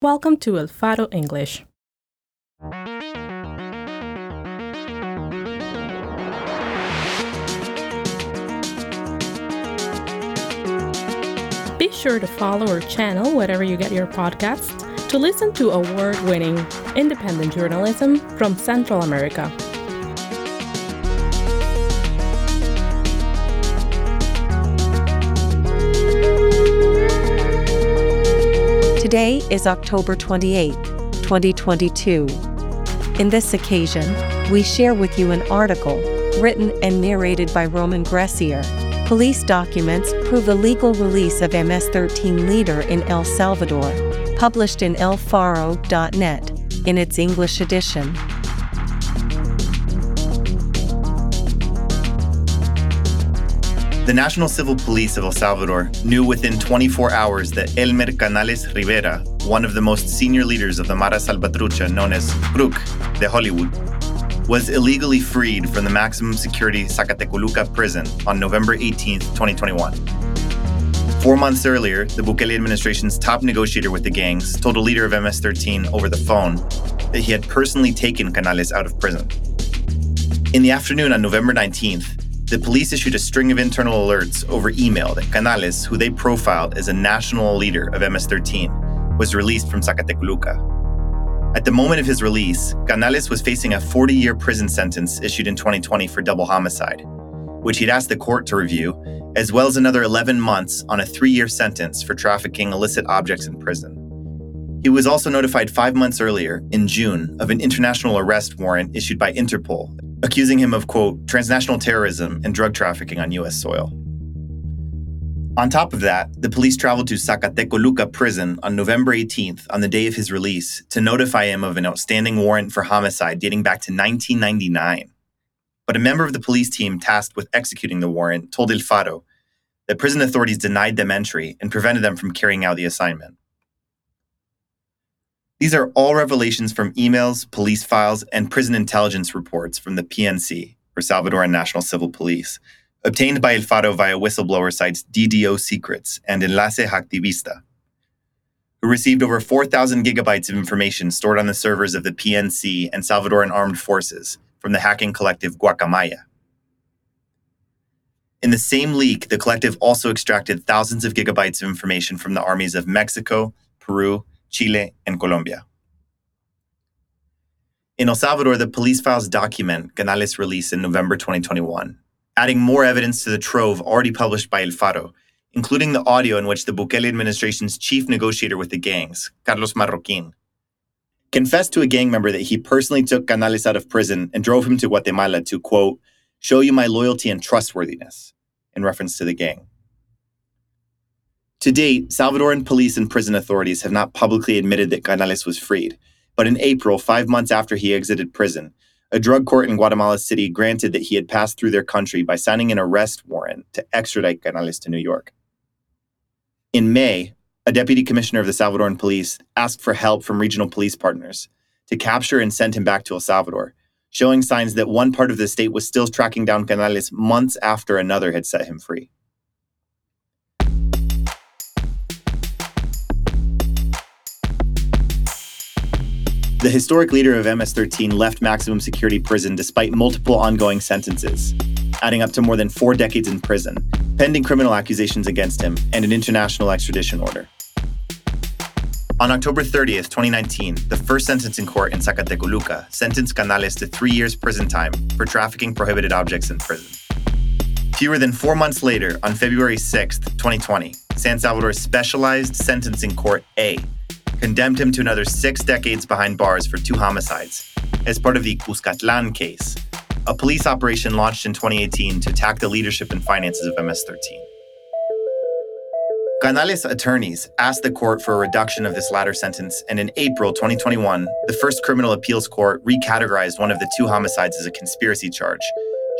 Welcome to El Faro English. Be sure to follow our channel wherever you get your podcasts to listen to award winning independent journalism from Central America. Today is October 28, 2022. In this occasion, we share with you an article written and narrated by Roman Gressier. Police documents prove the legal release of MS 13 leader in El Salvador, published in elfaro.net in its English edition. The National Civil Police of El Salvador knew within 24 hours that Elmer Canales Rivera, one of the most senior leaders of the Mara Salvatrucha known as Crook, de Hollywood, was illegally freed from the maximum security Zacatecoluca prison on November 18, 2021. Four months earlier, the Bukele administration's top negotiator with the gangs told a leader of MS 13 over the phone that he had personally taken Canales out of prison. In the afternoon on November 19th, the police issued a string of internal alerts over email that Canales, who they profiled as a national leader of MS 13, was released from Zacatecoluca. At the moment of his release, Canales was facing a 40 year prison sentence issued in 2020 for double homicide, which he'd asked the court to review, as well as another 11 months on a three year sentence for trafficking illicit objects in prison. He was also notified five months earlier, in June, of an international arrest warrant issued by Interpol accusing him of, quote, transnational terrorism and drug trafficking on U.S. soil. On top of that, the police traveled to Zacatecoluca prison on November 18th, on the day of his release, to notify him of an outstanding warrant for homicide dating back to 1999. But a member of the police team tasked with executing the warrant told El Faro that prison authorities denied them entry and prevented them from carrying out the assignment. These are all revelations from emails, police files, and prison intelligence reports from the PNC, or Salvadoran National Civil Police, obtained by El Faro via whistleblower sites DDO Secrets and Enlace Hacktivista, who received over 4,000 gigabytes of information stored on the servers of the PNC and Salvadoran Armed Forces from the hacking collective Guacamaya. In the same leak, the collective also extracted thousands of gigabytes of information from the armies of Mexico, Peru, Chile, and Colombia. In El Salvador, the police files document Canales' release in November 2021, adding more evidence to the trove already published by El Faro, including the audio in which the Bukele administration's chief negotiator with the gangs, Carlos Marroquin, confessed to a gang member that he personally took Canales out of prison and drove him to Guatemala to, quote, show you my loyalty and trustworthiness, in reference to the gang. To date, Salvadoran police and prison authorities have not publicly admitted that Canales was freed. But in April, five months after he exited prison, a drug court in Guatemala City granted that he had passed through their country by signing an arrest warrant to extradite Canales to New York. In May, a deputy commissioner of the Salvadoran police asked for help from regional police partners to capture and send him back to El Salvador, showing signs that one part of the state was still tracking down Canales months after another had set him free. The historic leader of MS 13 left maximum security prison despite multiple ongoing sentences, adding up to more than four decades in prison, pending criminal accusations against him, and an international extradition order. On October 30th, 2019, the first sentencing court in Zacatecoluca sentenced Canales to three years prison time for trafficking prohibited objects in prison. Fewer than four months later, on February 6th, 2020, San Salvador's Specialized Sentencing Court A condemned him to another six decades behind bars for two homicides as part of the Cuscatlan case, a police operation launched in 2018 to attack the leadership and finances of MS 13. Canales' attorneys asked the court for a reduction of this latter sentence, and in April 2021, the First Criminal Appeals Court recategorized one of the two homicides as a conspiracy charge,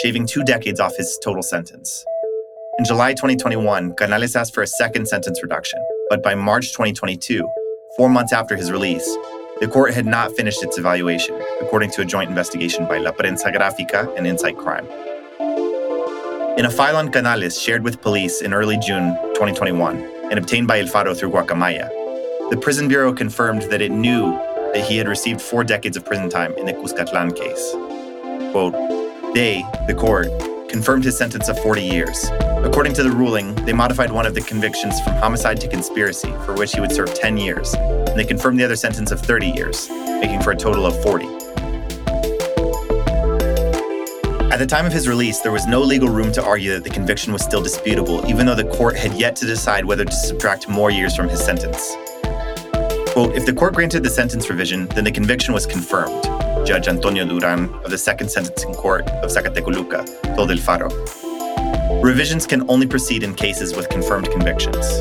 shaving two decades off his total sentence. In July 2021, Canales asked for a second sentence reduction, but by March 2022, Four months after his release, the court had not finished its evaluation, according to a joint investigation by La Prensa Grafica and Insight Crime. In a file on Canales shared with police in early June 2021 and obtained by El Faro through Guacamaya, the prison bureau confirmed that it knew that he had received four decades of prison time in the Cuscatlan case. Quote, they, the court, confirmed his sentence of 40 years. According to the ruling, they modified one of the convictions from homicide to conspiracy, for which he would serve 10 years, and they confirmed the other sentence of 30 years, making for a total of 40. At the time of his release, there was no legal room to argue that the conviction was still disputable, even though the court had yet to decide whether to subtract more years from his sentence. Quote, if the court granted the sentence revision, then the conviction was confirmed, Judge Antonio Duran of the Second Sentencing Court of Zacatecoluca told El Faro. Revisions can only proceed in cases with confirmed convictions.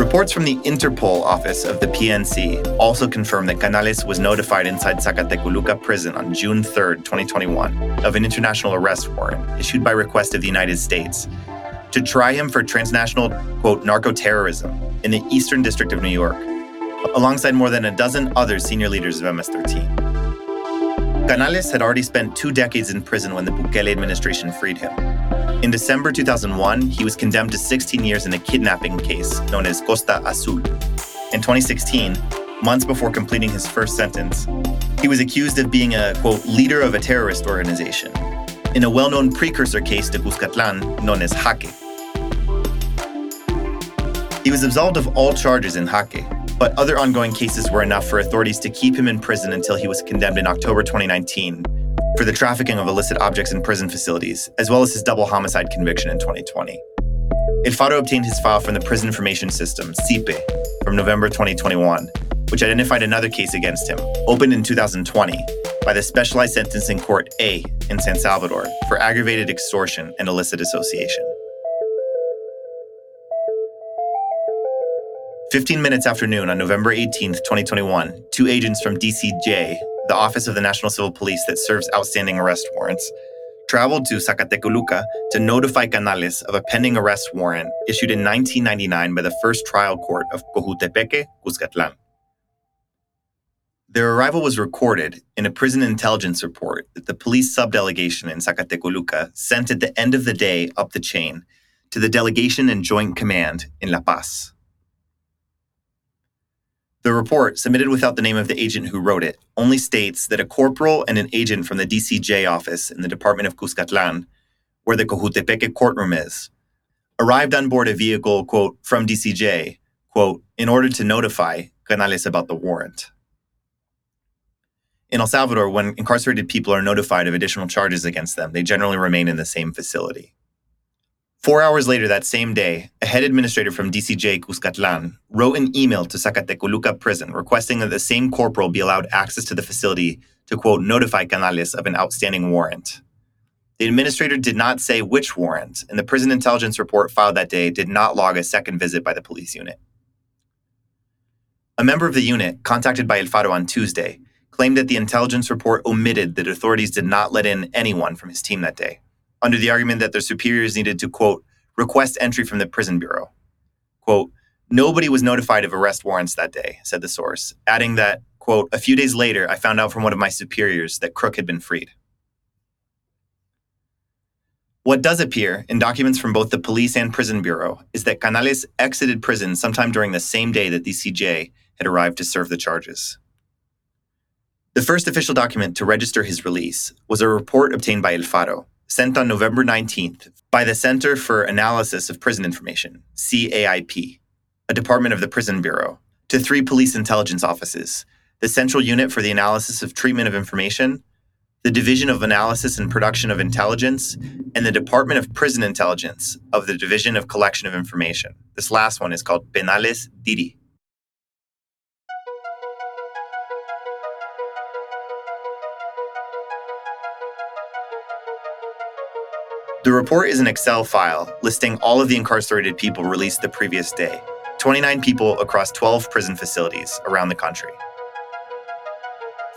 Reports from the Interpol office of the PNC also confirm that Canales was notified inside Zacatecoluca prison on June 3, 2021, of an international arrest warrant issued by request of the United States to try him for transnational, quote, narco-terrorism in the Eastern District of New York, alongside more than a dozen other senior leaders of MS-13. Canales had already spent two decades in prison when the Bukele administration freed him. In December 2001, he was condemned to 16 years in a kidnapping case known as Costa Azul. In 2016, months before completing his first sentence, he was accused of being a, quote, leader of a terrorist organization in a well known precursor case to Cuscatlan known as Jaque. He was absolved of all charges in Jaque, but other ongoing cases were enough for authorities to keep him in prison until he was condemned in October 2019 for the trafficking of illicit objects in prison facilities, as well as his double homicide conviction in 2020. El Faro obtained his file from the Prison Information System, CIPE, from November 2021, which identified another case against him, opened in 2020 by the Specialized Sentencing Court A in San Salvador for aggravated extortion and illicit association. 15 minutes after noon on November 18, 2021, two agents from DCJ, the Office of the National Civil Police that serves outstanding arrest warrants, traveled to Zacatecoluca to notify Canales of a pending arrest warrant issued in 1999 by the first trial court of Cojutepeque, Cuscatlan. Their arrival was recorded in a prison intelligence report that the police subdelegation in Zacatecoluca sent at the end of the day up the chain to the delegation and joint command in La Paz. The report, submitted without the name of the agent who wrote it, only states that a corporal and an agent from the DCJ office in the Department of Cuscatlan, where the Cojutepeque courtroom is, arrived on board a vehicle, quote, from DCJ, quote, in order to notify Canales about the warrant. In El Salvador, when incarcerated people are notified of additional charges against them, they generally remain in the same facility. Four hours later that same day, a head administrator from DCJ Cuscatlan wrote an email to Zacatecoluca prison requesting that the same corporal be allowed access to the facility to, quote, notify Canales of an outstanding warrant. The administrator did not say which warrant, and the prison intelligence report filed that day did not log a second visit by the police unit. A member of the unit, contacted by El Faro on Tuesday, claimed that the intelligence report omitted that authorities did not let in anyone from his team that day under the argument that their superiors needed to, quote, request entry from the prison bureau. Quote, nobody was notified of arrest warrants that day, said the source, adding that, quote, a few days later, I found out from one of my superiors that Crook had been freed. What does appear in documents from both the police and prison bureau is that Canales exited prison sometime during the same day that DCJ had arrived to serve the charges. The first official document to register his release was a report obtained by El Faro, sent on November 19th by the Center for Analysis of Prison Information, CAIP, a department of the Prison Bureau, to three police intelligence offices the Central Unit for the Analysis of Treatment of Information, the Division of Analysis and Production of Intelligence, and the Department of Prison Intelligence of the Division of Collection of Information. This last one is called Penales Diri. The report is an Excel file listing all of the incarcerated people released the previous day 29 people across 12 prison facilities around the country.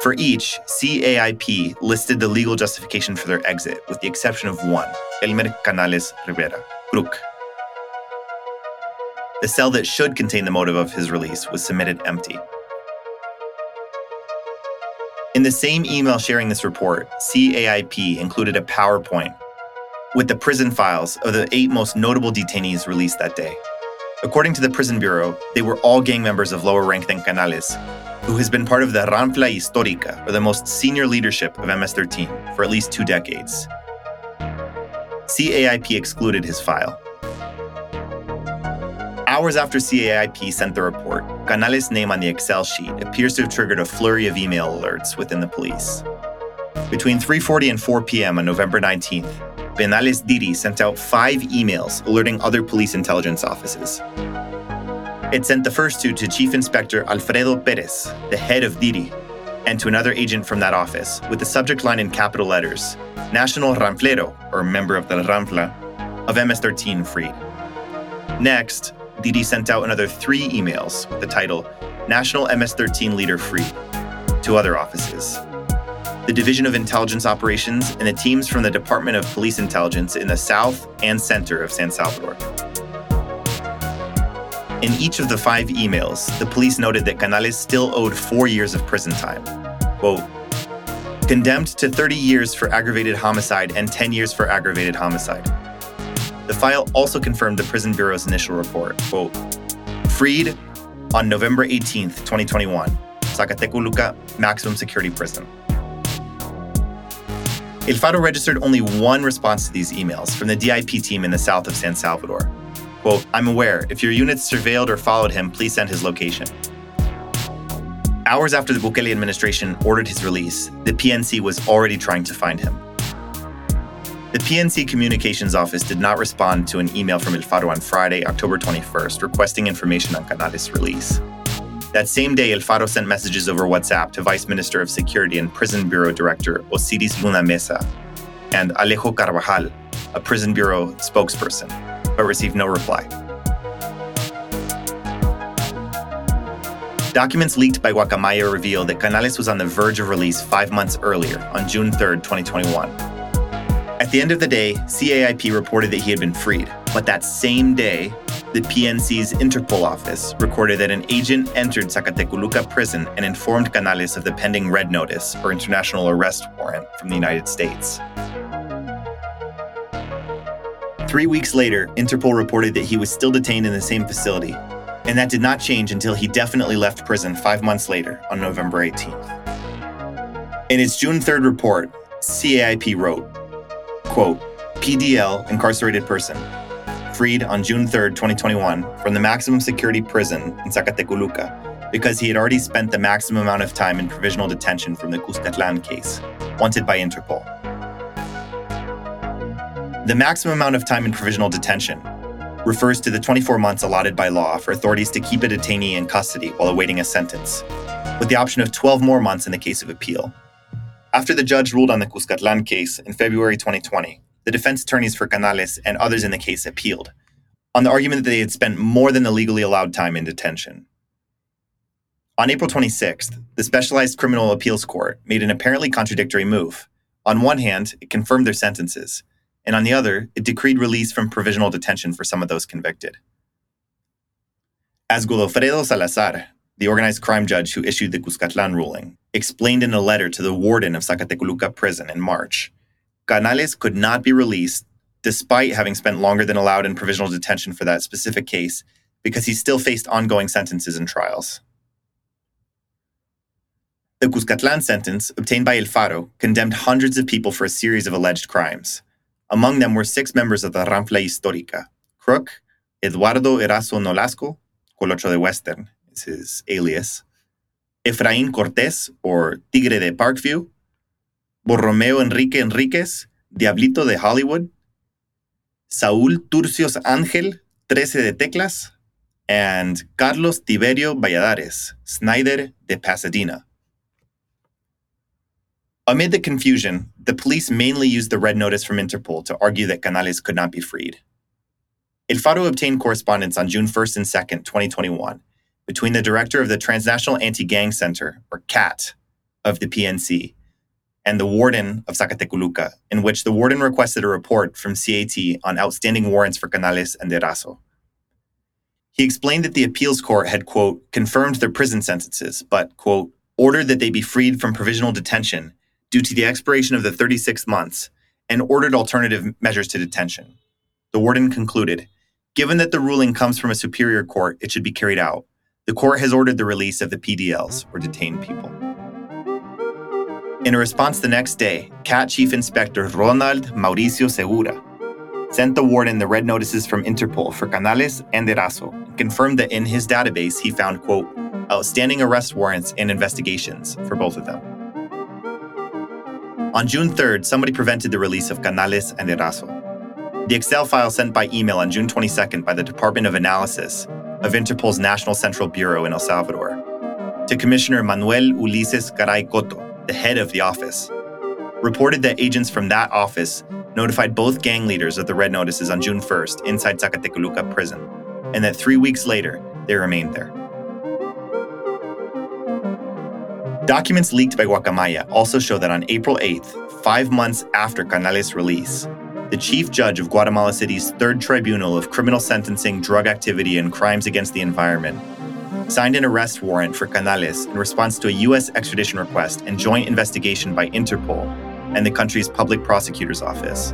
For each, CAIP listed the legal justification for their exit, with the exception of one, Elmer Canales Rivera, Crook. The cell that should contain the motive of his release was submitted empty. In the same email sharing this report, CAIP included a PowerPoint with the prison files of the eight most notable detainees released that day. According to the Prison Bureau, they were all gang members of lower rank than Canales, who has been part of the Ranfla Histórica, or the most senior leadership of MS 13, for at least two decades. CAIP excluded his file. Hours after CAIP sent the report, Canales' name on the Excel sheet appears to have triggered a flurry of email alerts within the police. Between 3:40 and 4 p.m. on November 19th, Penales Diri sent out five emails alerting other police intelligence offices. It sent the first two to Chief Inspector Alfredo Perez, the head of Diri, and to another agent from that office, with the subject line in capital letters National Ranflero, or member of the Ranfla, of MS 13 freed. Next, Diri sent out another three emails with the title National MS 13 Leader Freed to other offices the Division of Intelligence Operations, and the teams from the Department of Police Intelligence in the south and center of San Salvador. In each of the five emails, the police noted that Canales still owed four years of prison time. Quote, condemned to 30 years for aggravated homicide and 10 years for aggravated homicide. The file also confirmed the Prison Bureau's initial report. Quote, freed on November 18th, 2021, Zacatecoluca Maximum Security Prison. El Faro registered only one response to these emails from the DIP team in the south of San Salvador. Quote, I'm aware. If your units surveilled or followed him, please send his location. Hours after the Bukele administration ordered his release, the PNC was already trying to find him. The PNC Communications Office did not respond to an email from El Faro on Friday, October 21st, requesting information on Canales' release. That same day, El Faro sent messages over WhatsApp to Vice Minister of Security and Prison Bureau Director Osiris Luna Mesa and Alejo Carvajal, a Prison Bureau spokesperson, but received no reply. Documents leaked by Guacamaya reveal that Canales was on the verge of release five months earlier, on June 3, 2021. At the end of the day, CAIP reported that he had been freed, but that same day, the PNC's Interpol office recorded that an agent entered Zacatecoluca prison and informed Canales of the pending red notice or international arrest warrant from the United States. Three weeks later, Interpol reported that he was still detained in the same facility, and that did not change until he definitely left prison five months later on November 18th. In its June 3rd report, CAIP wrote, quote, PDL, incarcerated person, freed on June 3, 2021, from the maximum security prison in Zacatecoluca because he had already spent the maximum amount of time in provisional detention from the Cuscatlan case, wanted by Interpol. The maximum amount of time in provisional detention refers to the 24 months allotted by law for authorities to keep a detainee in custody while awaiting a sentence, with the option of 12 more months in the case of appeal. After the judge ruled on the Cuscatlan case in February 2020, the defense attorneys for Canales and others in the case appealed on the argument that they had spent more than the legally allowed time in detention. On April 26th, the Specialized Criminal Appeals Court made an apparently contradictory move. On one hand, it confirmed their sentences, and on the other, it decreed release from provisional detention for some of those convicted. As Godofredo Salazar, the organized crime judge who issued the Cuscatlan ruling, explained in a letter to the warden of Zacatecoluca prison in March, Canales could not be released despite having spent longer than allowed in provisional detention for that specific case because he still faced ongoing sentences and trials. The Cuscatlan sentence, obtained by El Faro, condemned hundreds of people for a series of alleged crimes. Among them were six members of the Ranfla Histórica Crook, Eduardo Erazo Nolasco, Colocho de Western is his alias, Efraín Cortés, or Tigre de Parkview, Borromeo Enrique Enríquez, Diablito de Hollywood, Saúl Turcios Ángel, Trece de Teclas, and Carlos Tiberio Valladares, Snyder de Pasadena. Amid the confusion, the police mainly used the red notice from Interpol to argue that Canales could not be freed. El Faro obtained correspondence on June 1st and 2nd, 2021, between the director of the Transnational Anti Gang Center, or CAT, of the PNC, and the warden of Zacatecoluca, in which the warden requested a report from CAT on outstanding warrants for Canales and Erazo. He explained that the appeals court had, quote, confirmed their prison sentences, but, quote, ordered that they be freed from provisional detention due to the expiration of the 36 months and ordered alternative measures to detention. The warden concluded, Given that the ruling comes from a superior court, it should be carried out. The court has ordered the release of the PDLs, or detained people. In response the next day, CAT Chief Inspector Ronald Mauricio Segura sent the warden the red notices from Interpol for Canales and Erazo and confirmed that in his database he found, quote, outstanding arrest warrants and investigations for both of them. On June 3rd, somebody prevented the release of Canales and Erazo. The Excel file sent by email on June 22nd by the Department of Analysis of Interpol's National Central Bureau in El Salvador to Commissioner Manuel Ulises Garay Coto, the head of the office, reported that agents from that office notified both gang leaders of the red notices on June 1st inside Zacatecoluca prison, and that three weeks later, they remained there. Documents leaked by Guacamaya also show that on April 8th, five months after Canales' release, the chief judge of Guatemala City's third tribunal of criminal sentencing, drug activity, and crimes against the environment signed an arrest warrant for Canales in response to a U.S. extradition request and joint investigation by Interpol and the country's public prosecutor's office.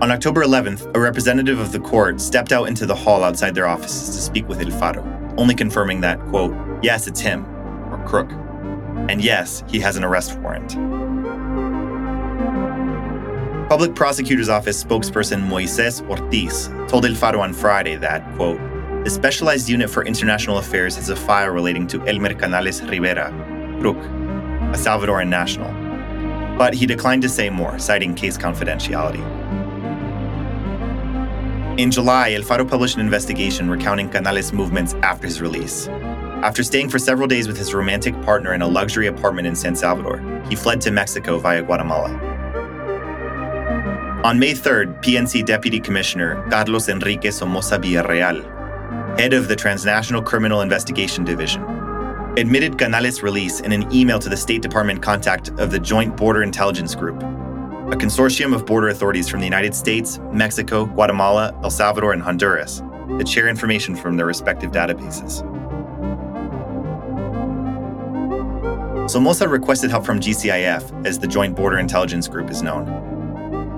On October 11th, a representative of the court stepped out into the hall outside their offices to speak with El Faro, only confirming that, quote, yes, it's him, or Crook. And yes, he has an arrest warrant. Public Prosecutor's Office spokesperson Moises Ortiz told El Faro on Friday that, quote, the Specialized Unit for International Affairs has a file relating to Elmer Canales Rivera, a Salvadoran national. But he declined to say more, citing case confidentiality. In July, El Faro published an investigation recounting Canales' movements after his release. After staying for several days with his romantic partner in a luxury apartment in San Salvador, he fled to Mexico via Guatemala. On May 3rd, PNC Deputy Commissioner Carlos Enrique Somoza Villarreal, head of the Transnational Criminal Investigation Division, admitted Canales' release in an email to the State Department contact of the Joint Border Intelligence Group, a consortium of border authorities from the United States, Mexico, Guatemala, El Salvador, and Honduras that share information from their respective databases. Somoza requested help from GCIF, as the Joint Border Intelligence Group is known,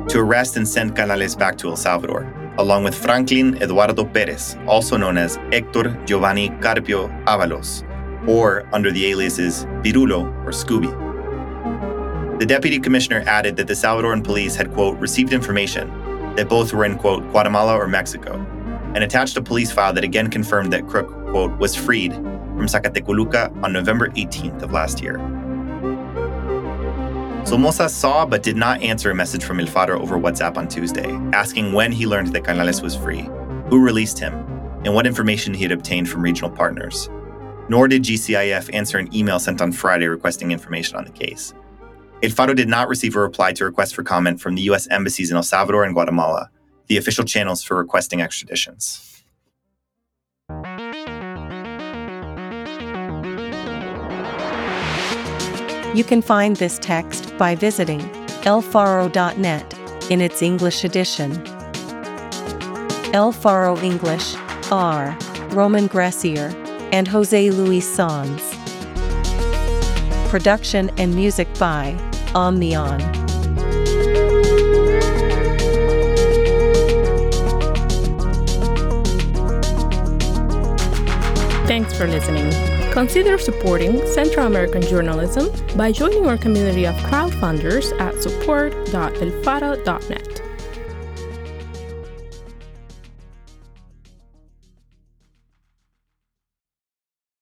to arrest and send Canales back to El Salvador, along with Franklin Eduardo Perez, also known as Hector Giovanni Carpio Avalos, or under the aliases Pirulo or Scooby. The deputy commissioner added that the Salvadoran police had, quote, received information that both were in, quote, Guatemala or Mexico, and attached a police file that again confirmed that Crook, quote, was freed from Zacatecoluca on November 18th of last year. Somoza saw but did not answer a message from El Faro over WhatsApp on Tuesday, asking when he learned that Canales was free, who released him, and what information he had obtained from regional partners. Nor did GCIF answer an email sent on Friday requesting information on the case. El Faro did not receive a reply to request for comment from the U.S. embassies in El Salvador and Guatemala, the official channels for requesting extraditions. You can find this text by visiting elfaro.net in its English edition. El Faro English, R. Roman Gressier, and Jose Luis Sanz. Production and music by Omnion. Thanks for listening. Consider supporting Central American journalism by joining our community of crowdfunders at support.elfaro.net.